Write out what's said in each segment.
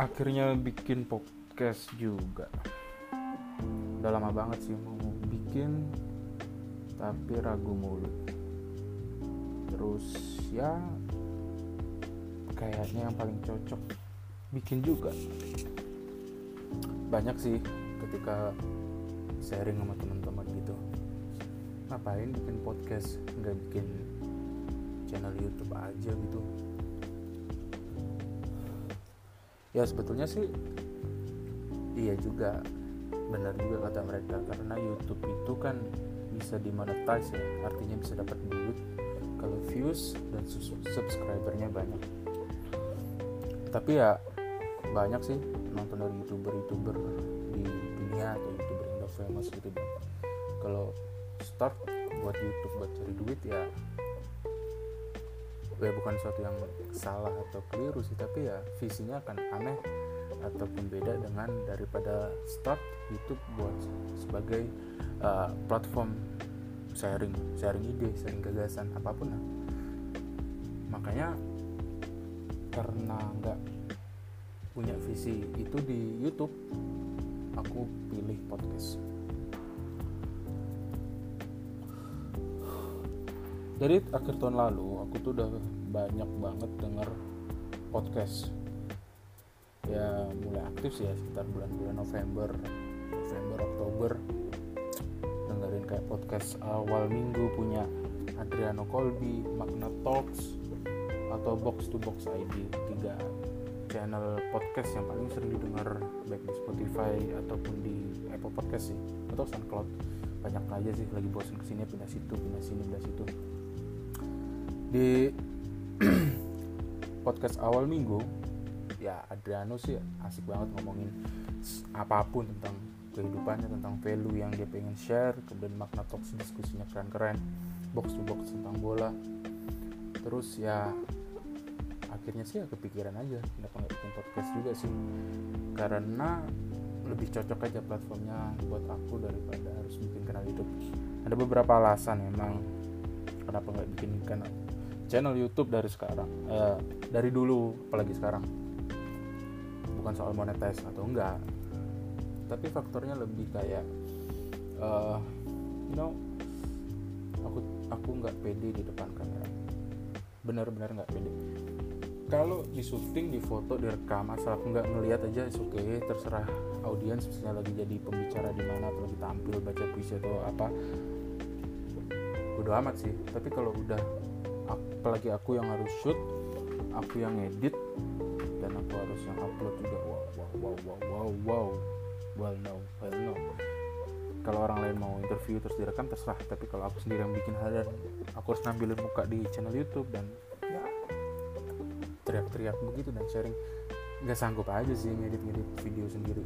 akhirnya bikin podcast juga. Udah lama banget sih mau bikin tapi ragu mulu terus ya kayaknya yang paling cocok bikin juga. Banyak sih ketika sharing sama teman-teman gitu. Ngapain bikin podcast? Nggak bikin channel YouTube aja gitu ya sebetulnya sih iya juga. Benar juga kata mereka karena YouTube itu kan bisa dimonetize ya. Artinya bisa dapat duit. Kalau views dan subscribernya banyak. Tapi ya banyak sih nonton dari youtuber-youtuber di dunia atau youtuber yang udah famous gitu. Kalau start buat YouTube buat cari duit ya ya bukan sesuatu yang salah atau keliru sih tapi ya visinya akan aneh ataupun beda dengan daripada start YouTube buat sebagai uh, platform sharing sharing ide sharing gagasan apa pun lah. Makanya karena nggak punya visi itu di YouTube aku pilih podcast dari akhir tahun lalu aku tuh udah banyak banget denger podcast. Ya mulai aktif sih ya sekitar bulan-bulan November November Oktober. Dengerin kayak podcast awal minggu punya Adriano Colby Magna Talks atau Box to Box ID tiga channel podcast yang paling sering didengar baik di Spotify ataupun di Apple Podcast sih atau SoundCloud. Banyak aja sih lagi bosan ke sini pindah situ pindah sini pindah situ di podcast awal minggu ya Adriano sih asik banget ngomongin apa pun tentang kehidupannya tentang value yang dia pengen share kemudian makna talks diskusinya keren-keren box to box tentang bola. Terus ya akhirnya sih ya kepikiran aja kenapa nggak bikin podcast juga sih? Karena lebih cocok aja platformnya buat aku daripada harus bikin kanal YouTube. Ada beberapa alasan memang kenapa nggak bikin kanal channel YouTube dari sekarang eh, dari dulu apalagi sekarang. Bukan soal monetize atau enggak tapi faktornya lebih kayak uh, you know aku aku nggak pede di depan kamera. Benar-benar nggak pede. Kalau di syuting di foto direkam asal aku nggak ngelihat aja oke okay, terserah audiens misalnya lagi jadi pembicara di mana atau lagi tampil baca puisi atau apa. Udah amat sih tapi kalau udah apalagi aku yang harus shoot aku yang edit dan aku harus yang upload juga. Wow wow wow wow wow wow. Well no well no. Kalau orang lain mau interview terus direkam terserah. Tapi kalau aku sendiri yang bikin hal dan aku harus nampilin muka di channel YouTube dan ya teriak-teriak begitu dan sharing. Nggak sanggup aja sih ngedit-ngedit video sendiri.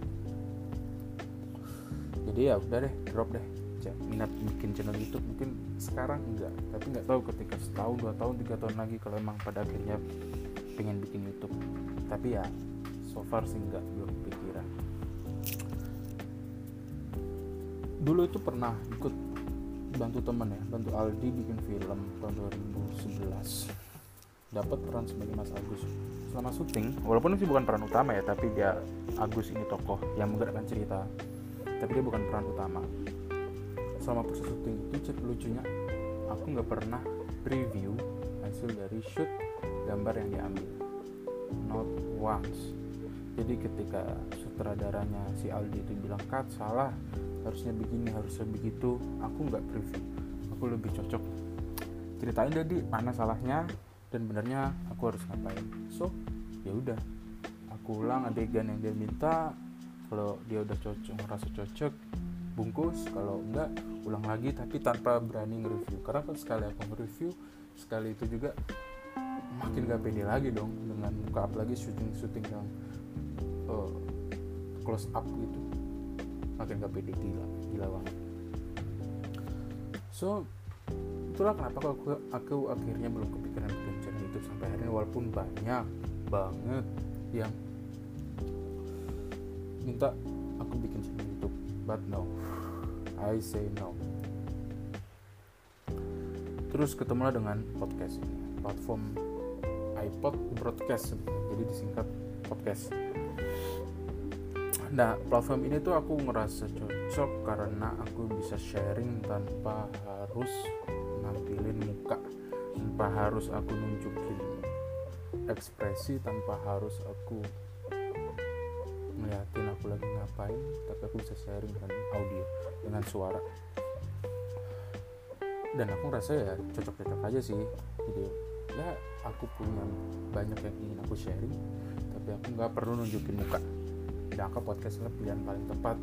Jadi ya udah deh drop deh minat bikin channel YouTube mungkin sekarang enggak. Tapi nggak tahu ketika setahun dua tahun tiga tahun lagi kalau emang pada akhirnya pengen bikin YouTube. Tapi ya so far sih enggak belum pikiran dulu itu pernah ikut bantu temen ya bantu Aldi bikin film tahun 2011 dapat peran sebagai Mas Agus. Selama syuting walaupun sih bukan peran utama ya tapi dia Agus ini tokoh yang menggerakkan cerita. Tapi dia bukan peran utama selama proses syuting itu lucunya aku nggak pernah preview hasil dari shoot gambar yang diambil. Not once. Jadi ketika sutradaranya si Aldi itu bilang cut salah. Harusnya begini harusnya begitu. Aku nggak preview. Aku lebih cocok. Ceritain jadi mana salahnya dan benernya aku harus ngapain. So ya udah. Aku ulang adegan yang dia minta. Kalau dia udah cocok merasa cocok bungkus kalau enggak ulang lagi tapi tanpa berani nge-review. Karena kan sekali aku nge-review sekali itu juga makin gak pede lagi dong dengan muka apalagi syuting-syuting yang uh, close up gitu. Makin gak pede gila gila banget. So itulah kenapa aku, aku akhirnya belum kepikiran bikin channel YouTube sampai hari ini walaupun banyak banget yang minta aku bikin channel YouTube but no I say no. Terus ketemulah dengan podcast ini platform iPod broadcast. Jadi disingkat podcast. Nah platform ini tuh aku ngerasa cocok karena aku bisa sharing tanpa harus nampilin muka tanpa harus aku nunjukin ekspresi tanpa harus aku ngapain tapi aku bisa sharing dengan audio dengan suara. Dan aku ngerasa ya cocok-cocok aja sih jadi ya aku punya banyak yang ingin aku sharing tapi aku nggak perlu nunjukin muka. Dan podcast adalah pilihan paling tepat.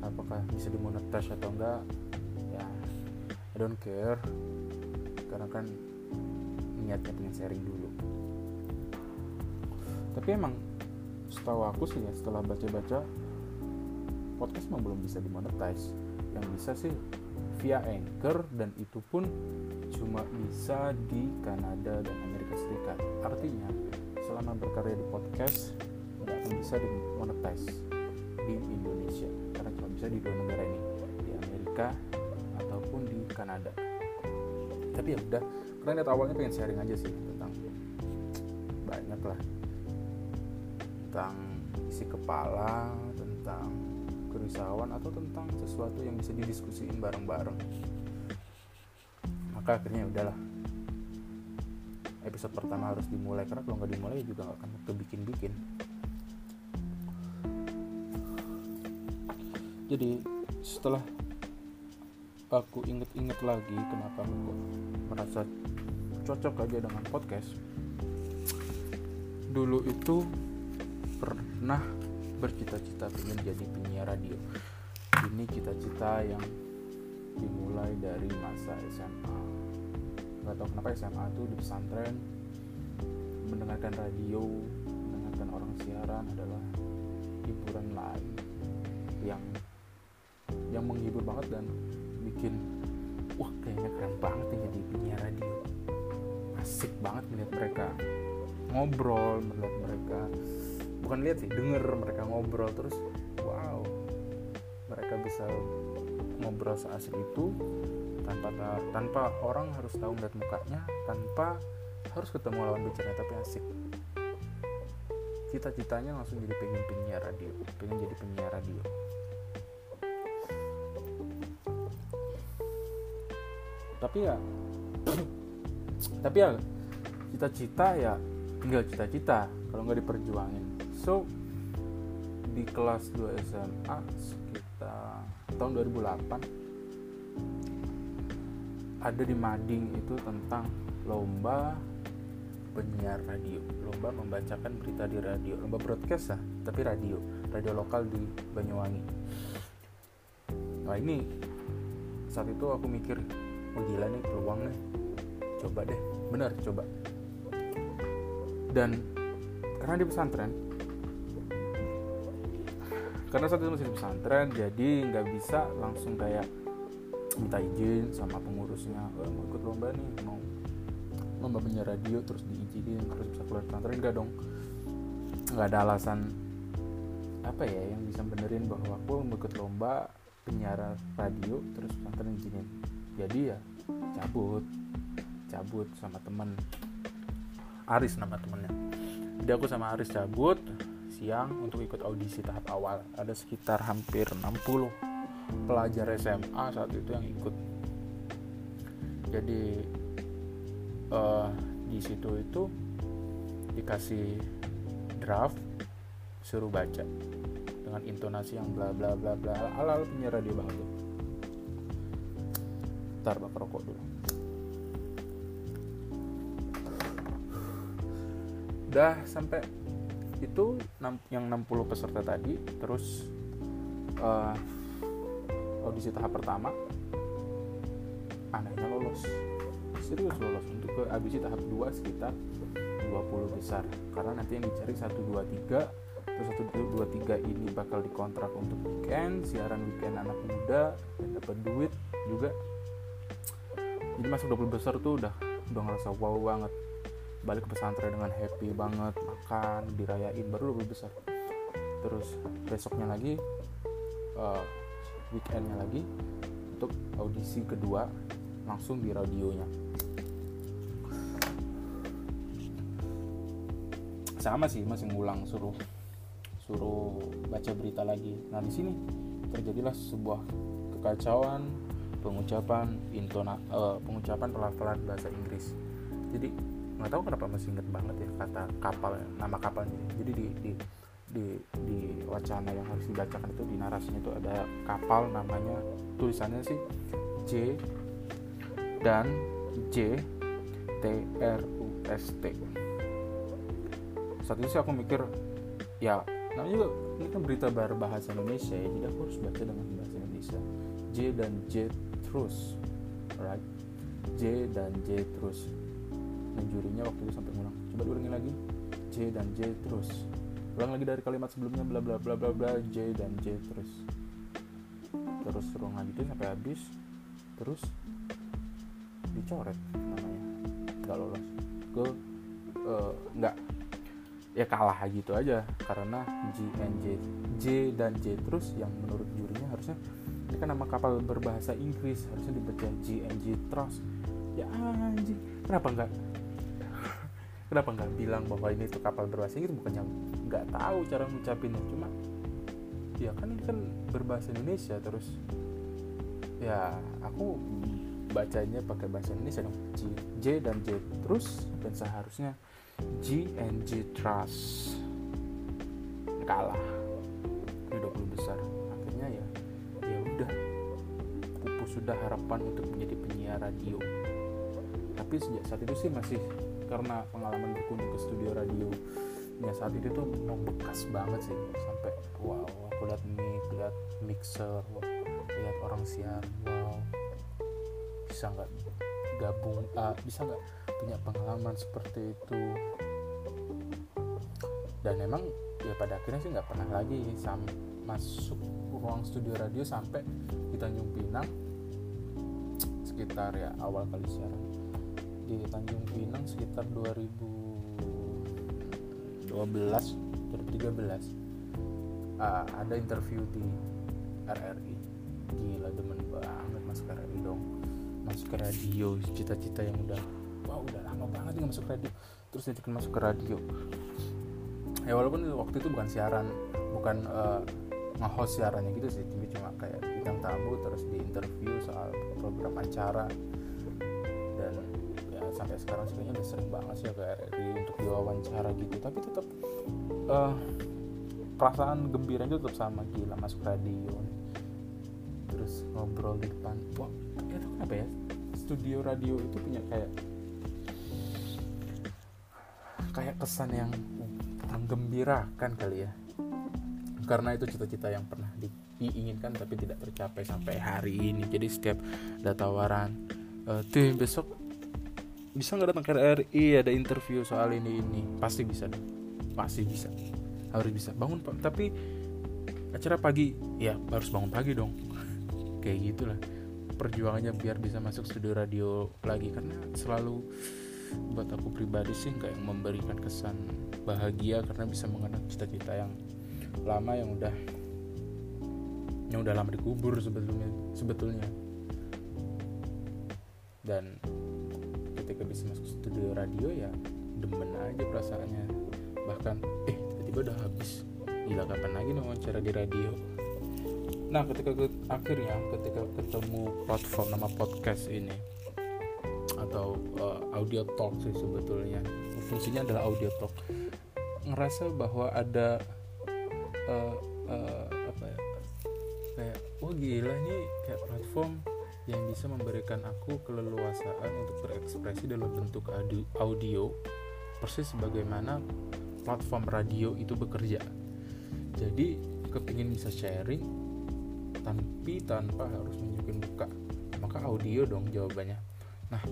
Apakah bisa dimonetize atau enggak ya I don't care. Karena kan niatnya pengen sharing dulu. Tapi emang setahu aku sih ya setelah baca-baca podcast memang belum bisa dimonetize yang bisa sih via Anchor dan itu pun cuma bisa di Kanada dan Amerika Serikat. Artinya, selama berkarya di podcast nggak bisa dimonetize di Indonesia karena cuma bisa di dua negara ini, di Amerika ataupun di Kanada. Tapi ya udah, karena niat awalnya pengen sharing aja sih tentang banyak lah tentang isi kepala, tentang kerisauan atau tentang sesuatu yang bisa didiskusiin bareng-bareng. Maka akhirnya udahlah. Episode pertama harus dimulai karena kalau nggak dimulai juga nggak akan kebikin-bikin. Jadi setelah aku inget-inget lagi kenapa aku merasa cocok aja dengan podcast dulu itu pernah bercita-cita ingin jadi penyiar radio. Ini cita-cita yang dimulai dari masa SMA nggak tahu kenapa SMA itu di pesantren mendengarkan radio mendengarkan orang siaran adalah hiburan lain yang yang menghibur banget dan bikin wah kayaknya keren banget ya jadi penyiar radio. Asik banget melihat mereka ngobrol melihat mereka bukan lihat sih denger mereka ngobrol terus wow mereka bisa ngobrol seasik itu tanpa tanpa orang harus tahu ngeliat mukanya tanpa harus ketemu lawan bicaranya tapi asik. Cita-citanya langsung jadi pengen penyiar radio pengen jadi penyiar radio. Tapi ya tapi ya cita-cita ya tinggal cita-cita. Kalau nggak diperjuangin so di kelas 2 SMA sekitar tahun 2008 ada di Mading itu tentang lomba penyiar radio. Lomba membacakan berita di radio. Lomba broadcast lah tapi radio. Radio lokal di Banyuwangi. Nah ini saat itu aku mikir oh gila nih peluang nih. Coba deh. Benar coba. Dan karena di pesantren karena saat itu masih di pesantren jadi nggak bisa langsung kayak minta izin sama pengurusnya e, mau ikut lomba nih mau lomba penyiar radio terus diizinin terus bisa keluar pesantren. Enggak dong. Nggak ada alasan apa ya yang bisa benerin bahwa aku mau ikut lomba penyiar radio terus pesantren izinin. Jadi ya cabut. Cabut sama temen. Aris nama temennya. Jadi aku sama Aris cabut siang untuk ikut audisi tahap awal. Ada sekitar hampir 60 pelajar SMA saat itu yang ikut. Jadi uh, di situ itu dikasih draft suruh baca dengan intonasi yang bla bla bla bla ala ala penyiar radio tuh ntar bakar rokok dulu. Udah sampai itu yang 60 peserta tadi terus uh, audisi tahap pertama anehnya lolos. Serius lolos untuk ke audisi tahap 2 sekitar 20 besar. Karena nanti yang dicari 1 2 3 terus 1 2 3 ini bakal dikontrak untuk weekend siaran weekend anak muda dapat duit juga. Jadi masuk 20 besar tuh udah udah ngerasa wow banget balik ke pesantren dengan happy banget makan dirayain baru lebih besar. Terus besoknya lagi uh, weekendnya lagi untuk audisi kedua langsung di radionya. Sama sih masih ngulang suruh suruh baca berita lagi. Nah di sini terjadilah sebuah kekacauan pengucapan intona uh, pengucapan pelafalan bahasa Inggris. Jadi nggak tahu kenapa masih inget banget ya kata kapal nama kapalnya jadi di, di di di wacana yang harus dibacakan itu di narasinya itu ada kapal namanya tulisannya sih J dan J T R U S T. Saat itu sih aku mikir ya namanya juga ini kan berita berbahasa Indonesia ya jadi aku harus baca dengan bahasa Indonesia. J dan J terus right J dan J terus dan jurinya waktu itu sampai ngulang. Coba diulangi lagi. J dan J terus. Ulang lagi dari kalimat sebelumnya bla bla bla bla bla J dan J terus. Terus suruh gitu sampai habis. Terus dicoret namanya. Nggak lolos. Ke uh, nggak. Ya kalah gitu aja. Karena J dan J J dan J terus yang menurut jurinya harusnya ini kan nama kapal berbahasa Inggris harusnya dibaca J and J Trust ya anjing. Kenapa nggak kenapa nggak bilang bahwa ini tuh kapal berbahasa Inggris bukannya nggak tahu cara ngucapinnya. Cuma ya kan ini kan berbahasa Indonesia terus ya aku bacanya pakai bahasa Indonesia dong. J, J dan J terus dan seharusnya G and G Trust. Kalah. Di 20 besar. Akhirnya ya ya udah. Pupus sudah harapan untuk menjadi penyiar radio. Tapi sejak saat itu sih masih karena pengalaman berkunjung ke studio radio ya saat itu tuh membekas banget sih. Sampai wow aku lihat mic lihat mixer lihat orang siar wow. Bisa nggak gabung uh, bisa nggak punya pengalaman seperti itu? Dan memang ya pada akhirnya sih nggak pernah lagi sam masuk ruang studio radio sampai di Tanjung Pinang. Sekitar ya awal kali siaran di Tanjung Pinang sekitar 2012 2013 uh, ada interview di RRI gila demen banget masuk RRI dong. Masuk ke radio cita-cita yang udah wah udah lama banget nih masuk radio. Terus diajakin masuk ke radio. Ya walaupun waktu itu bukan siaran bukan uh, nge-host siarannya gitu sih. Tapi cuma kayak bintang tamu terus di interview soal program acara. Dan sampai sekarang sebenarnya udah sering banget sih ke RRI untuk diwawancara gitu. Tapi tetap uh, perasaan gembira itu tetap sama gila masuk radio. Terus ngobrol di depan. Wah itu kenapa ya? Studio radio itu punya kayak kayak kesan yang menggembirakan kali ya. Karena itu cita-cita yang pernah diinginkan tapi tidak tercapai sampai hari ini. Jadi setiap ada tawaran e, tuh besok bisa nggak datang ke RRI ada interview soal ini ini. Pasti bisa dong. Pasti bisa. Harus bisa. Bangun tapi acara pagi. Ya harus bangun pagi dong. Kayak gitulah. Perjuangannya biar bisa masuk studio radio lagi. Karena selalu buat aku pribadi sih kayak memberikan kesan bahagia. Karena bisa mengenang cita-cita yang lama yang udah yang udah lama dikubur sebetulnya sebetulnya. Dan ketika bisa masuk studio radio ya demen aja perasaannya. Bahkan eh tiba-tiba udah habis. Gila kapan lagi nih wawancara di radio? Nah ketika akhirnya ketika ketemu platform nama podcast ini atau uh, audio talk sih sebetulnya. Fungsinya adalah audio talk. Ngerasa bahwa ada uh, uh, apa ya kayak wah gila nih kayak platform yang bisa memberikan aku keleluasaan untuk berekspresi dalam bentuk audio persis sebagaimana platform radio itu bekerja. Jadi kepingin bisa sharing tapi tanpa harus menunjukin buka maka audio dong jawabannya. Nah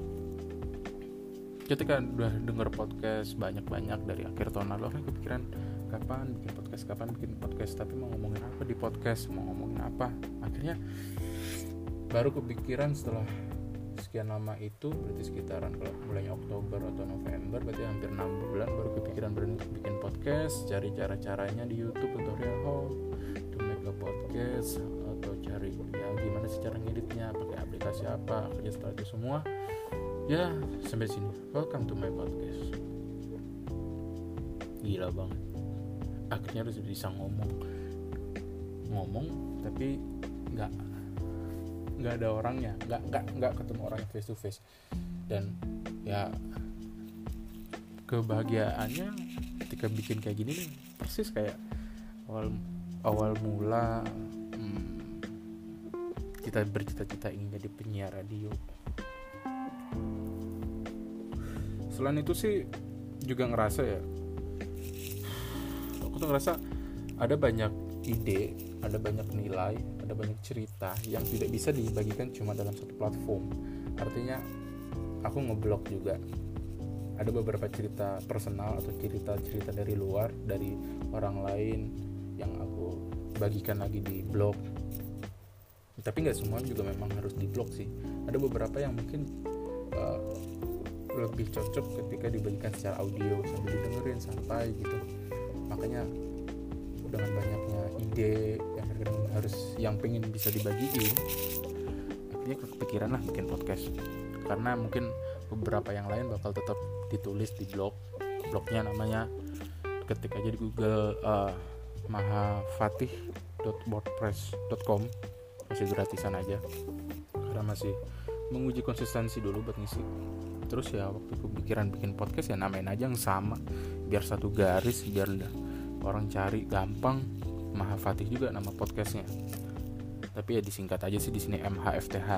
ketika udah denger podcast banyak-banyak dari akhir tahun lalu aku kepikiran kapan bikin podcast? Kapan bikin podcast? Tapi mau ngomongin apa di podcast? Mau ngomongin apa? Akhirnya baru kepikiran setelah sekian lama itu berarti sekitaran kalau mulainya Oktober atau November berarti hampir 6 bulan baru kepikiran berhenti bikin podcast cari cara-caranya di YouTube tutorial how to make a podcast atau cari ya gimana sih cara ngeditnya pakai aplikasi apa kerja setelah itu semua. Ya sampai sini. Welcome to my podcast. Gila banget. Akhirnya harus bisa ngomong. Ngomong tapi nggak nggak ada orangnya nggak nggak nggak ketemu orangnya face to face dan ya kebahagiaannya ketika bikin kayak gini nih persis kayak awal awal mula hmm, kita bercita-cita ingin jadi penyiar radio. Selain itu sih juga ngerasa ya aku tuh ngerasa ada banyak ide ada banyak nilai ada banyak cerita yang tidak bisa dibagikan cuma dalam satu platform. Artinya aku ngeblok juga. Ada beberapa cerita personal atau cerita-cerita dari luar dari orang lain yang aku bagikan lagi di blog. Tapi nggak semua juga memang harus di blog sih. Ada beberapa yang mungkin uh, lebih cocok ketika dibagikan secara audio sambil didengerin sampai gitu. Makanya dengan banyaknya ide harus yang pengen bisa dibagiin. Akhirnya kepikiran lah bikin podcast. Karena mungkin beberapa yang lain bakal tetap ditulis di blog. Blognya namanya ketik aja di Google uh, mahafatih.wordpress.com masih gratisan aja. Karena masih menguji konsistensi dulu buat ngisi. Terus ya waktu kepikiran bikin podcast ya namain aja yang sama. Biar satu garis biar orang cari gampang Mahafatih juga nama podcastnya. Tapi ya disingkat aja sih di sini MHFTH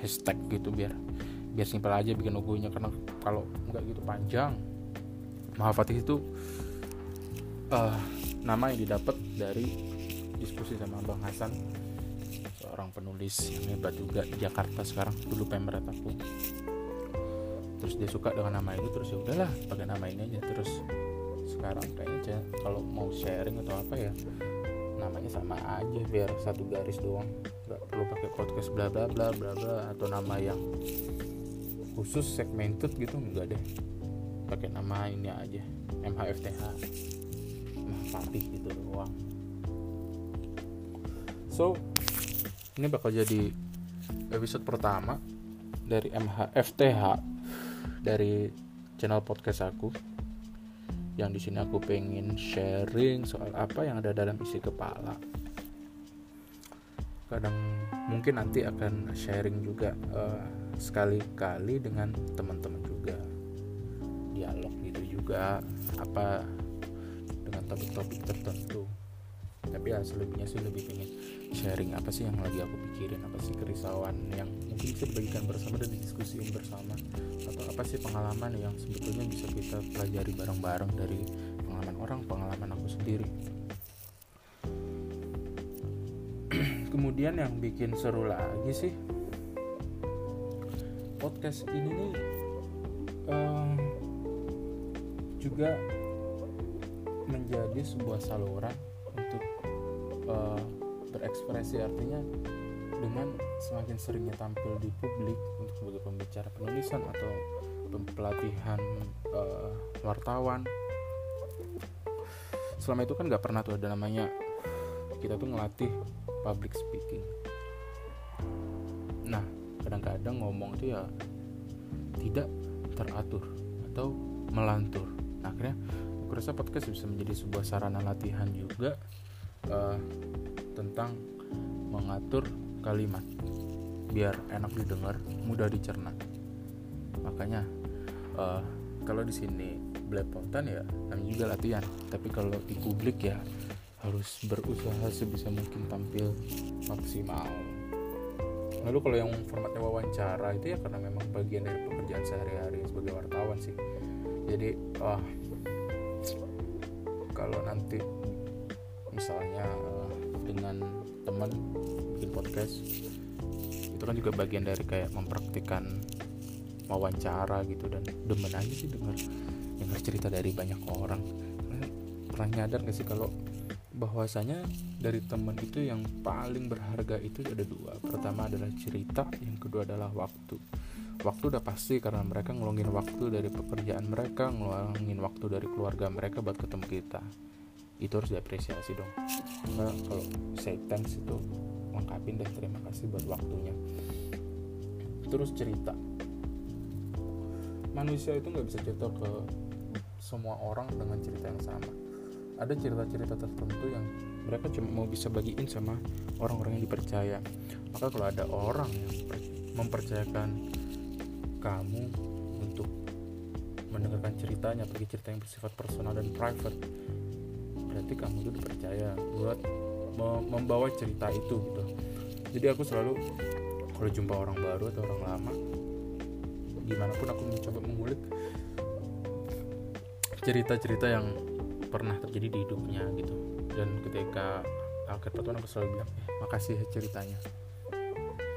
hashtag gitu biar biar simpel aja bikin logonya. Karena kalau nggak gitu panjang. Mahafatih itu uh, nama yang didapat dari diskusi sama Bang Hasan seorang penulis yang hebat juga di Jakarta sekarang. Dulu pemret aku. Terus dia suka dengan nama itu terus ya udahlah pakai nama ini aja. Terus sekarang kayaknya kalau mau sharing atau apa ya namanya sama aja biar satu garis doang. Nggak perlu pakai podcast bla bla bla bla bla atau nama yang khusus segmented gitu enggak deh. Pakai nama ini aja MHFTH Fatih gitu doang. So ini bakal jadi episode pertama dari MHFTH dari channel podcast aku yang di sini aku pengen sharing soal apa yang ada dalam isi kepala. Kadang mungkin nanti akan sharing juga uh, sekali-kali dengan teman-teman juga. Dialog gitu juga apa dengan topik-topik tertentu tapi ya selebihnya sih lebih pengen sharing apa sih yang lagi aku pikirin apa sih kerisauan yang mungkin bisa dibagikan bersama dan didiskusiin bersama. Atau apa sih pengalaman yang sebetulnya bisa kita pelajari bareng-bareng dari pengalaman orang pengalaman aku sendiri. Kemudian yang bikin seru lagi sih podcast ini nih um, juga menjadi sebuah saluran berekspresi artinya dengan semakin seringnya tampil di publik untuk sebagai pembicara penulisan atau pelatihan uh, wartawan. Selama itu kan nggak pernah tuh ada namanya kita tuh ngelatih public speaking. Nah kadang-kadang ngomong itu ya tidak teratur atau melantur. Nah, akhirnya aku rasa podcast bisa menjadi sebuah sarana latihan juga uh, tentang mengatur kalimat biar enak didengar mudah dicerna. Makanya uh, kalau di sini belepotan ya namanya juga latihan. Tapi kalau di publik ya harus berusaha sebisa mungkin tampil maksimal. Lalu kalau yang formatnya wawancara itu ya karena memang bagian dari pekerjaan sehari-hari sebagai wartawan sih. Jadi uh, kalau nanti misalnya uh, dengan teman podcast. Itu kan juga bagian dari kayak mempraktikkan wawancara gitu dan demen aja sih dengar dengar cerita dari banyak orang. Pernah nyadar gak sih kalau bahwasanya dari teman itu yang paling berharga itu ada dua? Pertama adalah cerita yang kedua adalah waktu. Waktu udah pasti karena mereka ngeluangin waktu dari pekerjaan mereka ngeluangin waktu dari keluarga mereka buat ketemu kita. Itu harus diapresiasi dong. Karena kalau say thanks itu lengkapin deh. Terima kasih buat waktunya. Terus cerita. Manusia itu nggak bisa cerita ke semua orang dengan cerita yang sama. Ada cerita-cerita tertentu yang mereka cuma mau bisa bagiin sama orang-orang yang dipercaya. Maka kalau ada orang yang mempercayakan kamu untuk mendengarkan ceritanya pergi cerita yang bersifat personal dan private berarti kamu itu dipercaya buat membawa cerita itu gitu. Jadi aku selalu kalau jumpa orang baru atau orang lama gimana pun aku mencoba mengulik cerita-cerita yang pernah terjadi di hidupnya gitu. Dan ketika akhir pertemuan aku selalu bilang eh, makasih ya ceritanya.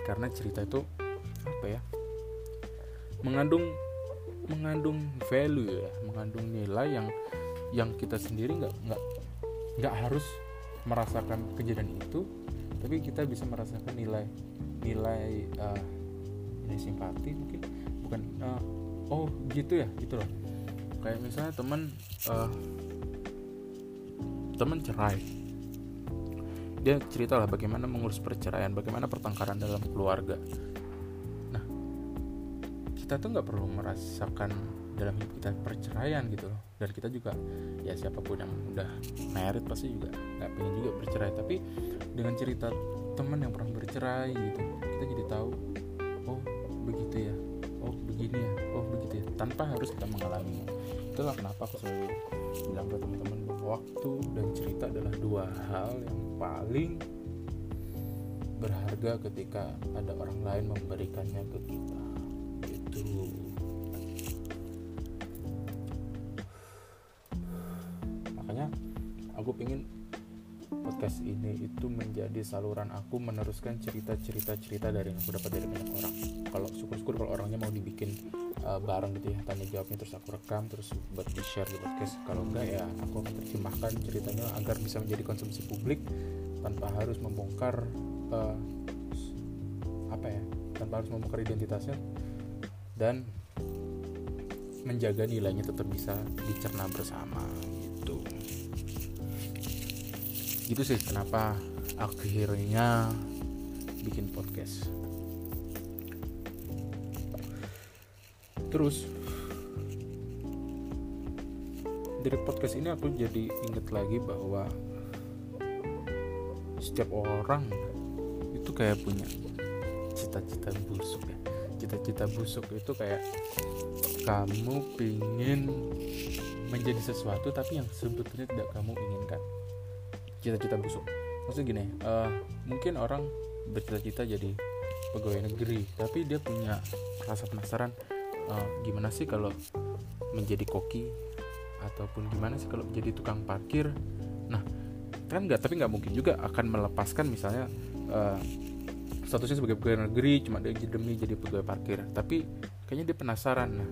Karena cerita itu apa ya mengandung mengandung value ya mengandung nilai yang yang kita sendiri nggak nggak nggak harus merasakan kejadian itu tapi kita bisa merasakan nilai nilai uh, nilai simpati mungkin. Bukan uh, oh gitu ya gitu loh. Kayak misalnya teman uh, teman cerai. Dia cerita lah bagaimana mengurus perceraian bagaimana pertengkaran dalam keluarga. Nah kita tuh nggak perlu merasakan dalam hidup kita perceraian gitu loh. Dan kita juga ya siapa pun yang udah married pasti juga nggak pengen juga bercerai. Tapi dengan cerita teman yang pernah bercerai gitu kita jadi tahu oh begitu ya. Oh begini ya. Oh begitu ya. Tanpa harus kita mengalaminya itulah kenapa aku selalu bilang ke teman-teman bahwa waktu dan cerita adalah dua hal yang paling berharga ketika ada orang lain memberikannya ke kita. Gitu aku pingin podcast ini itu menjadi saluran aku meneruskan cerita-cerita cerita dari yang aku dapat dari banyak orang. Kalau syukur-syukur kalau orangnya mau dibikin uh, bareng gitu ya tanya jawabnya terus aku rekam terus buat di share di podcast. Kalau enggak ya aku akan terjemahkan ceritanya agar bisa menjadi konsumsi publik tanpa harus membongkar uh, apa ya tanpa harus membongkar identitasnya dan menjaga nilainya tetap bisa dicerna bersama gitu sih kenapa akhirnya bikin podcast. Terus dari podcast ini aku jadi inget lagi bahwa setiap orang itu kayak punya cita-cita busuk ya. Cita-cita busuk itu kayak kamu pingin menjadi sesuatu tapi yang sebetulnya tidak kamu inginkan cita-cita busuk maksudnya gini uh, mungkin orang bercita-cita jadi pegawai negeri tapi dia punya rasa penasaran uh, gimana sih kalau menjadi koki? Ataupun gimana sih kalau menjadi tukang parkir? Nah kan nggak tapi nggak mungkin juga akan melepaskan misalnya uh, statusnya sebagai pegawai negeri cuma dia demi jadi pegawai parkir. Tapi kayaknya dia penasaran. Nah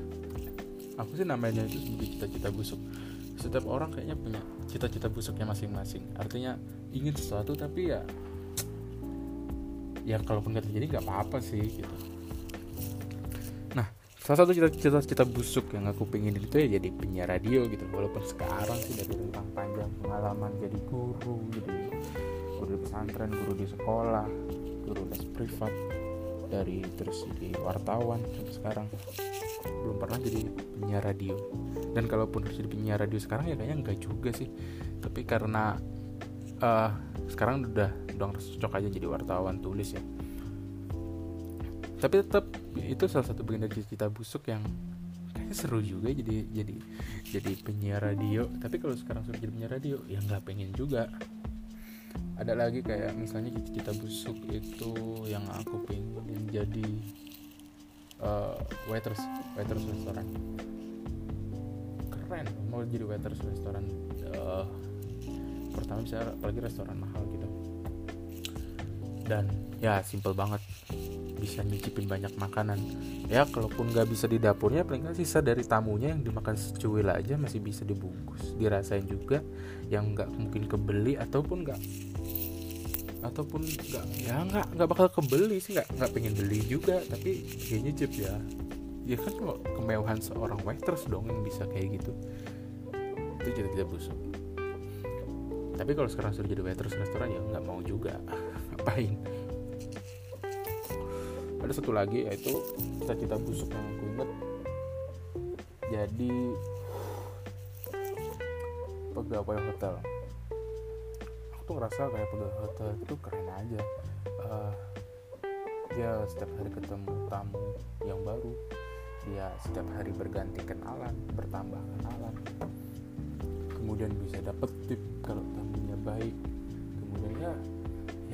aku sih namanya itu sebagai cita-cita busuk setiap orang kayaknya punya cita-cita busuknya masing-masing. Artinya ingin sesuatu tapi ya ya kalaupun nggak terjadi nggak apa-apa sih gitu. Nah salah satu cita-cita busuk yang aku pengen itu ya jadi penyiar radio gitu. Walaupun sekarang sih dari tentang panjang pengalaman jadi guru jadi guru di pesantren guru di sekolah guru les privat. Dari terus jadi wartawan sampai sekarang belum pernah jadi penyiar radio. Dan kalaupun harus jadi penyiar radio sekarang ya kayaknya enggak juga sih. Tapi karena uh, sekarang udah udah cocok aja jadi wartawan tulis ya. Tapi tetap itu salah satu bagian dari cita busuk yang kayaknya seru juga jadi jadi jadi penyiar radio. Tapi kalau sekarang sudah jadi penyiar radio ya nggak pengen juga. Ada lagi kayak misalnya cita-cita busuk itu yang aku pengen jadi uh, waiters waiters restoran. Keren mau jadi waiters restoran. Uh, pertama bisa apalagi restoran mahal gitu. Dan ya simple banget. Bisa nyicipin banyak makanan. Ya kalaupun nggak bisa di dapurnya paling nggak sisa dari tamunya yang dimakan secuil aja masih bisa dibungkus dirasain juga yang nggak mungkin kebeli ataupun nggak ataupun nggak ya nggak nggak bakal kebeli sih nggak nggak pengen beli juga. Tapi kayaknya chip ya. Ya kan kalau kemewahan seorang waiters dong yang bisa kayak gitu. Itu jadi tidak busuk. Tapi kalau sekarang sudah jadi waiters restoran ya nggak mau juga. Ngapain? Ada satu lagi yaitu cita-cita busuk yang aku inget jadi pegawai hotel tuh ngerasa kayak pegawai hotel itu keren aja. Uh, dia setiap hari ketemu tamu yang baru. Dia setiap hari berganti kenalan bertambah kenalan. Kemudian bisa dapet tip kalau tamunya baik. Kemudian ya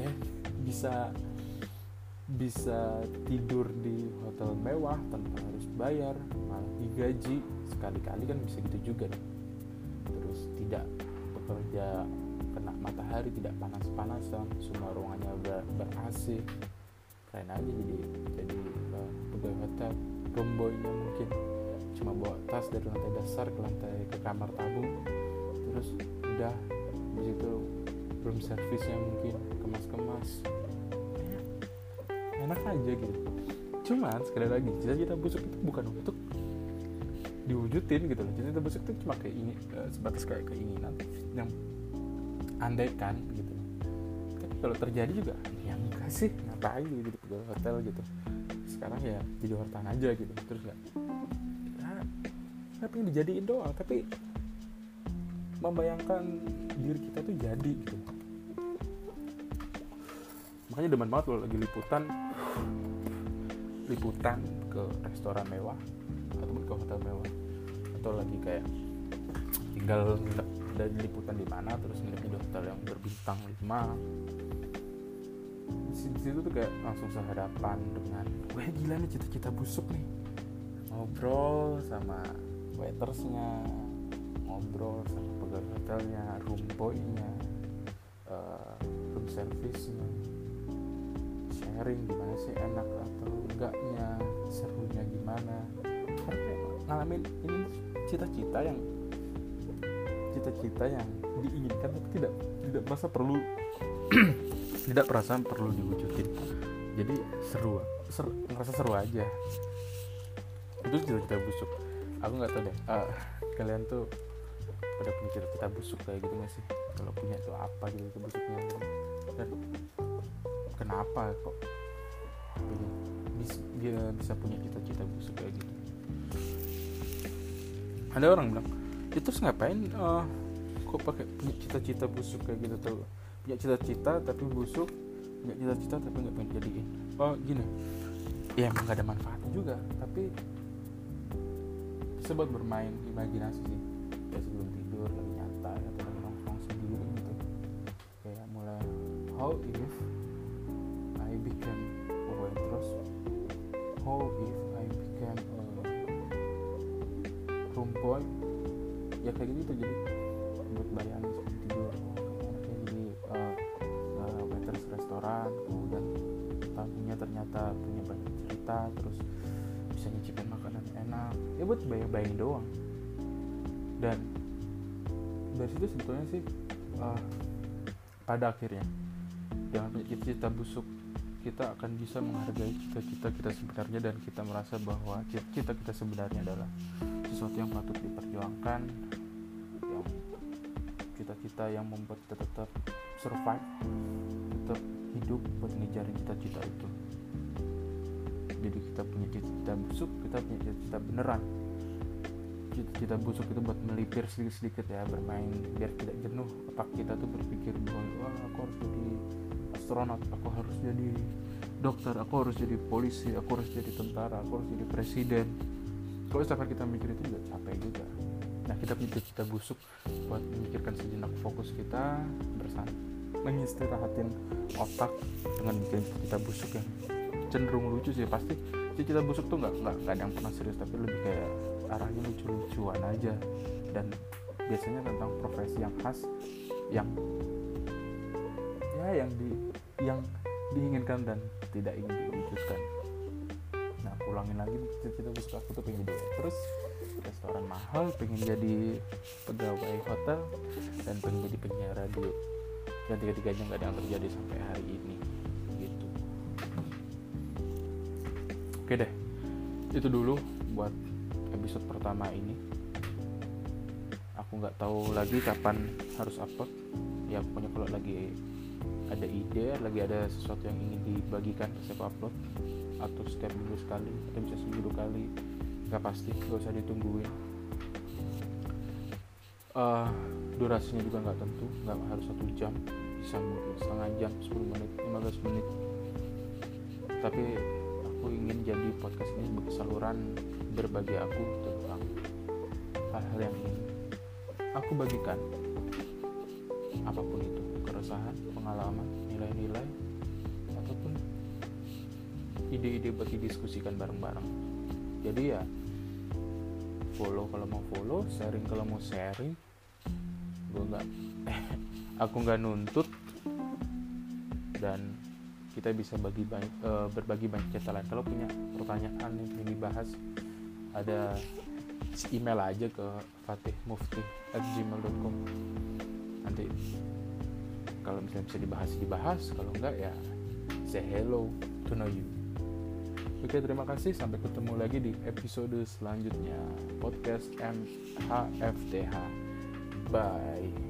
ya bisa bisa tidur di hotel mewah tanpa harus bayar malah digaji. Sekali-kali kan bisa gitu juga nih terus tidak bekerja kena matahari tidak panas-panasan semua ruangannya ber, ber AC keren aja jadi jadi uh, pegawai hotel. Romboynya mungkin cuma bawa tas dari lantai dasar ke lantai ke kamar tamu. Terus udah di situ room service-nya mungkin kemas-kemas. Enak. Aja gitu. Cuman sekali lagi cita-cita busuk itu bukan untuk diwujudin gitu loh. Cita-cita busuk itu cuma kayak ini uh, sebatas kayak keinginan. Yang andaikan gitu. Tapi kalau terjadi juga ya enggak sih ngapain gitu di pegawai hotel gitu. Sekarang ya jadi wartawan aja gitu terus ya, ya tapi dijadiin doang tapi membayangkan diri kita tuh jadi gitu. Makanya demen banget loh lagi liputan liputan ke restoran mewah ataupun ke hotel mewah. Atau lagi kayak tinggal dari liputan di mana terus nginep di hotel yang berbintang 5 di situ tuh kayak langsung sehadapan dengan wah gila nih cita-cita busuk nih. Ngobrol sama waitersnya ngobrol sama pegawai hotelnya room boynya uh, room service-nya. Sharing gimana sih enak atau enggaknya serunya gimana. Karena ngalamin ini cita-cita yang cita-cita yang diinginkan tapi tidak tidak merasa perlu tidak perasaan perlu diwujudin. Jadi seru seru ngerasa seru aja. Itu cita-cita busuk. Aku nggak tahu deh uh, kalian tuh pada punya cita-cita busuk kayak gitu gak sih? Kalau punya itu apa gitu itu busuknya? Dan kenapa kok dia bisa punya cita-cita busuk kayak gitu? Ada orang bilang itu terus ngapain uh, kok pakai punya cita-cita busuk kayak gitu tuh punya cita-cita tapi busuk punya cita-cita tapi nggak pengen jadiin. Oh gini. Ya emang gak ada manfaatnya juga tapi sebab bermain imajinasi sih. Ya sebelum tidur lagi nyantai atau lagi nongkrong sendiri gitu. Kayak mulai how if I became a waitress? How if I became a room ya kayak gitu jadi buat bayangin sebelum tidur kayak jadi uh, uh, restoran kemudian tamunya ternyata punya banyak cerita terus bisa nyicipin makanan enak. Ya buat bayang-bayang doang. Dan dari situ sebetulnya sih uh, pada akhirnya jangan punya cita-cita busuk kita akan bisa menghargai cita-cita kita sebenarnya dan kita merasa bahwa cita-cita kita sebenarnya adalah sesuatu yang patut diperjuangkan cita-cita yang membuat kita tetap survive tetap hidup buat ngejarin cita-cita itu. Jadi kita punya cita-cita busuk kita punya cita-cita beneran. Cita-cita busuk itu buat melipir sedikit-sedikit ya bermain biar tidak jenuh otak kita tuh berpikir bahwa wah aku harus jadi astronot aku harus jadi dokter aku harus jadi polisi aku harus jadi tentara aku harus jadi presiden. Kalau setiap kita mikir itu juga capek juga. Nah kita punya cita-cita busuk buat memikirkan sejenak fokus kita bersama. Mengistirahatin otak dengan bikin cita-cita busuk yang cenderung lucu sih. Pasti cita-cita busuk tuh nggak nggak ada yang pernah serius tapi lebih kayak arahnya lucu-lucuan aja. Dan biasanya tentang profesi yang khas yang ya yang di yang diinginkan dan tidak ingin diwujudkan. Nah ulangin lagi cita-cita busuk aku tuh pengen jadi terus restoran mahal pengen jadi pegawai hotel dan pengen jadi penyiar radio. Dan tiga-tiganya nggak ada yang terjadi sampai hari ini gitu. Oke deh itu dulu buat episode pertama ini. Aku nggak tahu lagi kapan harus upload. Ya pokoknya kalau lagi ada ide lagi ada sesuatu yang ingin dibagikan saya upload? Atau setiap minggu sekali atau bisa seminggu kali nggak pasti nggak usah ditungguin. Uh, durasinya juga nggak tentu nggak harus satu jam bisa mungkin setengah jam 10 menit 15 menit. Tapi aku ingin jadi podcast ini sebagai saluran berbagi aku tentang hal-hal yang ingin aku bagikan. Apa pun itu keresahan pengalaman nilai-nilai ataupun ide-ide buat didiskusikan bareng-bareng. Jadi ya follow kalau mau follow sharing kalau mau sharing gue nggak aku nggak nuntut dan kita bisa bagi banyak, e, berbagi banyak cerita lain. Kalau punya pertanyaan yang ingin dibahas ada email aja ke fatihmufti@gmail.com nanti kalau misalnya bisa dibahas dibahas. Kalau enggak ya say hello to know you Oke terima kasih. Sampai ketemu lagi di episode selanjutnya. Podcast MHFTH Bye